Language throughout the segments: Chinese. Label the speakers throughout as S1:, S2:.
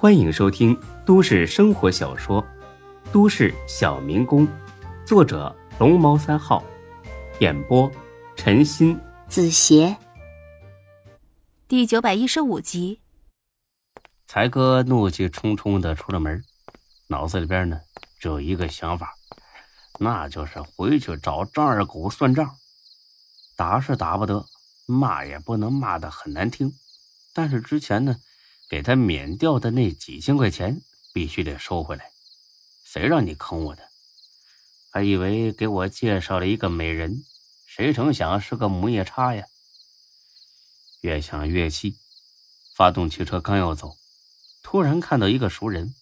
S1: 欢迎收听都市生活小说《都市小民工》，作者龙猫三号，演播陈鑫、
S2: 子邪，
S3: 第九百一十五集。
S4: 才哥怒气冲冲的出了门，脑子里边呢只有一个想法，那就是回去找张二狗算账。打是打不得，骂也不能骂的很难听，但是之前呢。给他免掉的那几千块钱必须得收回来，谁让你坑我的？还以为给我介绍了一个美人，谁成想是个母夜叉呀！越想越气，发动汽车刚要走，突然看到一个熟人，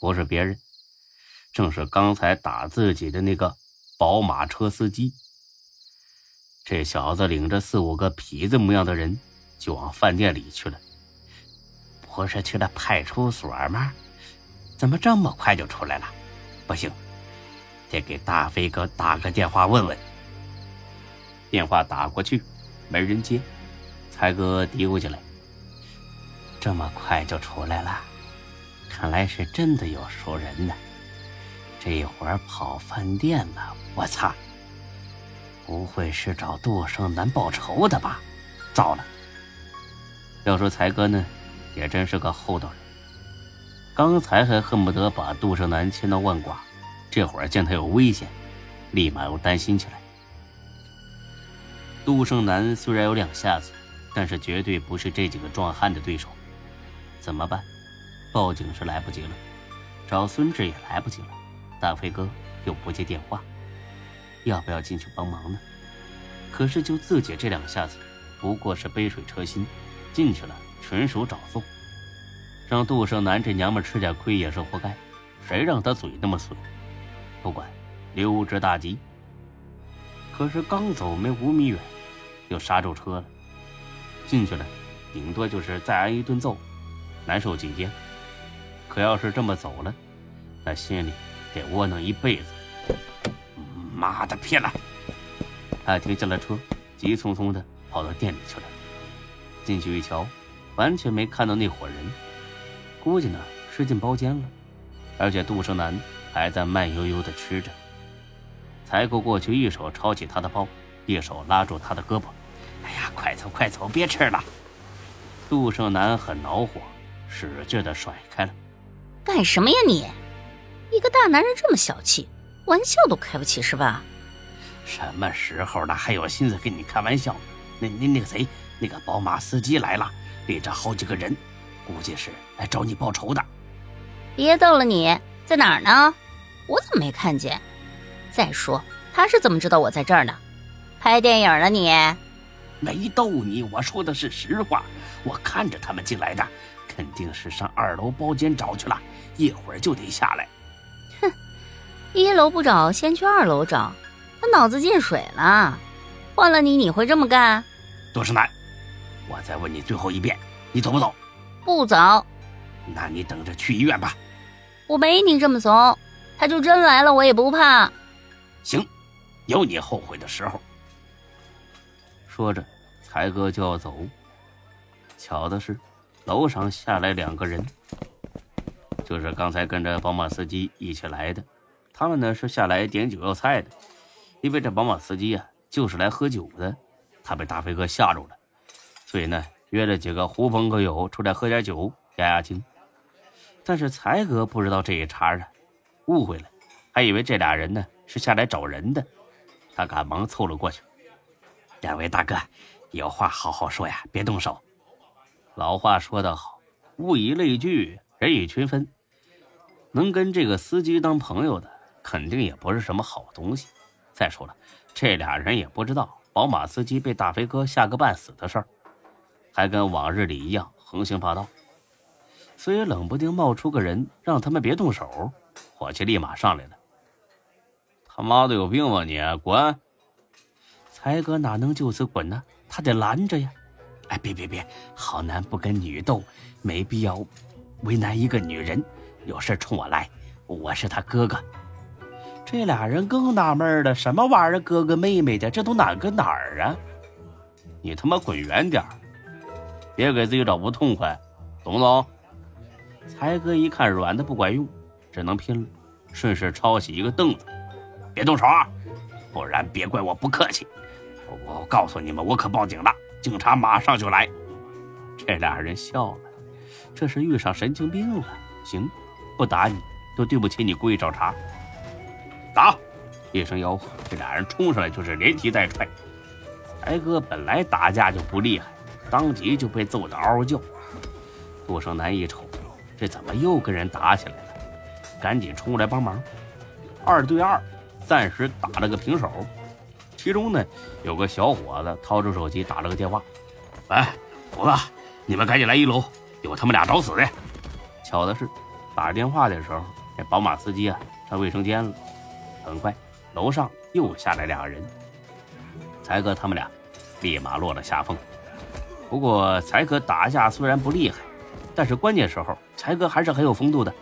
S4: 不是别人，正是刚才打自己的那个宝马车司机。这小子领着四五个痞子模样的人就往饭店里去了。不是去了派出所吗？怎么这么快就出来了？不行，得给大飞哥打个电话问问。电话打过去，没人接。才哥嘀咕起来：“这么快就出来了，看来是真的有熟人呢。这一会儿跑饭店了，我操！不会是找杜胜男报仇的吧？糟了！要说才哥呢？”也真是个厚道人，刚才还恨不得把杜胜男千刀万剐，这会儿见他有危险，立马又担心起来。杜胜男虽然有两下子，但是绝对不是这几个壮汉的对手。怎么办？报警是来不及了，找孙志也来不及了，大飞哥又不接电话，要不要进去帮忙呢？可是就自己这两下子，不过是杯水车薪，进去了。纯属找揍，让杜胜男这娘们吃点亏也是活该。谁让他嘴那么损？不管，溜之大吉。可是刚走没五米远，又刹住车了。进去了，顶多就是再挨一顿揍，难受几天。可要是这么走了，那心里得窝囊一辈子。妈的，骗了！他停下了车，急匆匆的跑到店里去了。进去一瞧。完全没看到那伙人，估计呢是进包间了，而且杜胜男还在慢悠悠的吃着。才哥过去，一手抄起他的包，一手拉住他的胳膊：“哎呀，快走快走，别吃了！”杜胜男很恼火，使劲的甩开了。
S2: 干什么呀你？一个大男人这么小气，玩笑都开不起是吧？
S4: 什么时候了还有心思跟你开玩笑？那那那个谁，那个宝马司机来了。列着好几个人，估计是来找你报仇的。
S2: 别逗了，你在哪儿呢？我怎么没看见？再说他是怎么知道我在这儿呢？拍电影呢？你
S4: 没逗你，我说的是实话。我看着他们进来的，肯定是上二楼包间找去了，一会儿就得下来。
S2: 哼，一楼不找，先去二楼找，他脑子进水了。换了你，你会这么干？
S4: 杜世南。我再问你最后一遍，你走不走？
S2: 不走。
S4: 那你等着去医院吧。
S2: 我没你这么怂，他就真来了，我也不怕。
S4: 行，有你后悔的时候。说着，才哥就要走。巧的是，楼上下来两个人，就是刚才跟着宝马司机一起来的。他们呢是下来点酒要菜的，因为这宝马司机呀就是来喝酒的，他被大飞哥吓住了。所以呢，约了几个狐朋狗友出来喝点酒压压惊。但是才哥不知道这一茬啊，误会了，还以为这俩人呢是下来找人的。他赶忙凑了过去：“两位大哥，有话好好说呀，别动手。”老话说得好，物以类聚，人以群分。能跟这个司机当朋友的，肯定也不是什么好东西。再说了，这俩人也不知道宝马司机被大飞哥吓个半死的事儿。还跟往日里一样横行霸道，所以冷不丁冒出个人让他们别动手，火气立马上来了。他妈的有病吧你！滚！才哥哪能就此滚呢？他得拦着呀！哎，别别别，好男不跟女斗，没必要为难一个女人。有事冲我来，我是他哥哥。这俩人更纳闷了，什么玩意儿？哥哥妹妹的，这都哪跟哪儿啊？你他妈滚远点！别给自己找不痛快，懂不懂？才哥一看软的不管用，只能拼了，顺势抄起一个凳子，别动手啊，不然别怪我不客气。我告诉你们，我可报警了，警察马上就来。这俩人笑了，这是遇上神经病了。行，不打你，都对不起你故意找茬。打！一声吆喝，这俩人冲上来就是连踢带踹。才哥本来打架就不厉害，当即就被揍得嗷嗷叫。杜胜男一瞅，这怎么又跟人打起来了？赶紧冲过来帮忙。二对二，暂时打了个平手。其中呢，有个小伙子掏出手机打了个电话：“喂，虎子，你们赶紧来一楼，有他们俩找死的。”巧的是，打电话的时候，这宝马司机啊上卫生间了。很快，楼上又下来俩人。才哥他们俩立马落了下风。不过，才哥打架虽然不厉害，但是关键时候，才哥还是很有风度的，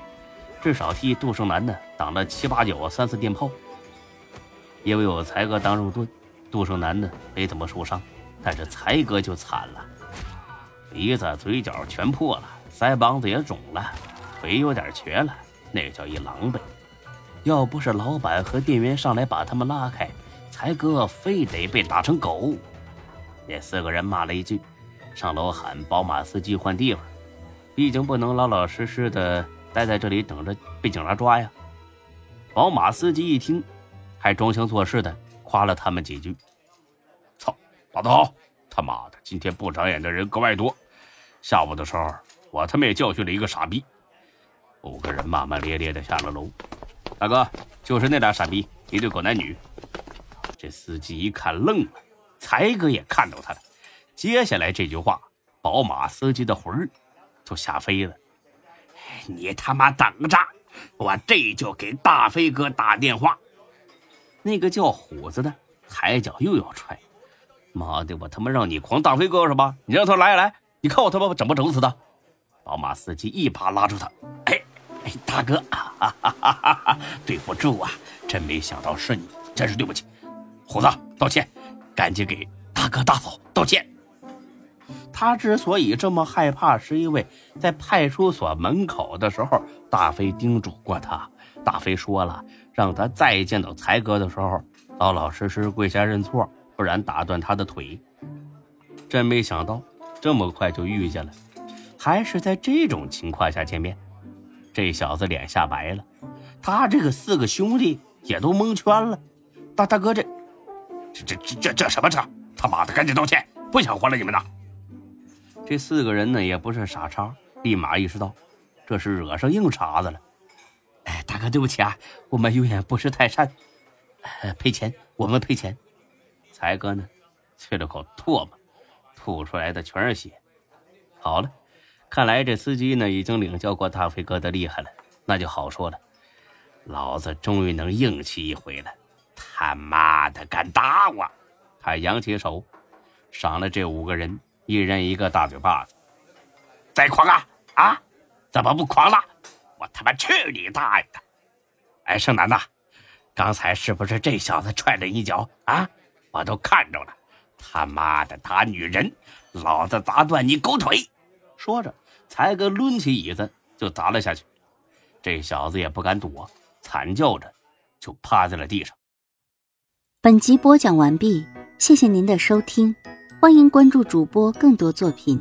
S4: 至少替杜胜男呢挡了七八九三四电炮。因为有才哥当肉盾，杜胜男呢没怎么受伤，但是才哥就惨了，鼻子、嘴角全破了，腮帮子也肿了，腿有点瘸了，那叫一狼狈。要不是老板和店员上来把他们拉开，才哥非得被打成狗。那四个人骂了一句，上楼喊宝马司机换地方，毕竟不能老老实实的待在这里等着被警察抓呀。宝马司机一听。还装腔作势的夸了他们几句。操，打得好！他妈的，今天不长眼的人格外多。下午的时候，我他妈也教训了一个傻逼。五个人骂骂咧咧的下了楼。大哥，就是那俩傻逼，一对狗男女。这司机一看愣了，才哥也看到他了。接下来这句话，宝马司机的魂儿就吓飞了。你他妈等着，我这就给大飞哥打电话。那个叫虎子的抬脚又要踹，妈的，我他妈让你狂大飞哥是吧？你让他来来，你看我他妈整不整死他？宝马司机一把拉住他，哎哎，大哥，哈哈哈哈对不住啊，真没想到是你，真是对不起。虎子道歉，赶紧给大哥大嫂道歉。他之所以这么害怕，是因为在派出所门口的时候，大飞叮嘱过他。大飞说了，让他再见到才哥的时候，老老实实跪下认错，不然打断他的腿。真没想到这么快就遇见了，还是在这种情况下见面。这小子脸吓白了，他这个四个兄弟也都蒙圈了。大大哥，这这这这这什么这？他妈的，赶紧道歉，不想活了你们呐！这四个人呢也不是傻叉，立马意识到这是惹上硬茬子了。哎，大哥，对不起啊，我们有眼不识泰山，赔钱，我们赔钱。才哥呢，啐了口唾沫，吐出来的全是血。好了，看来这司机呢已经领教过大飞哥的厉害了，那就好说了。老子终于能硬气一回了。他妈的，敢打我！他扬起手，赏了这五个人一人一个大嘴巴子。再狂啊啊！怎么不狂了？我他妈去你大爷的！哎，胜男呐，刚才是不是这小子踹了一脚啊？我都看着了，他妈的打女人，老子砸断你狗腿！说着，才哥抡起椅子就砸了下去。这小子也不敢躲，惨叫着就趴在了地上。
S3: 本集播讲完毕，谢谢您的收听，欢迎关注主播更多作品。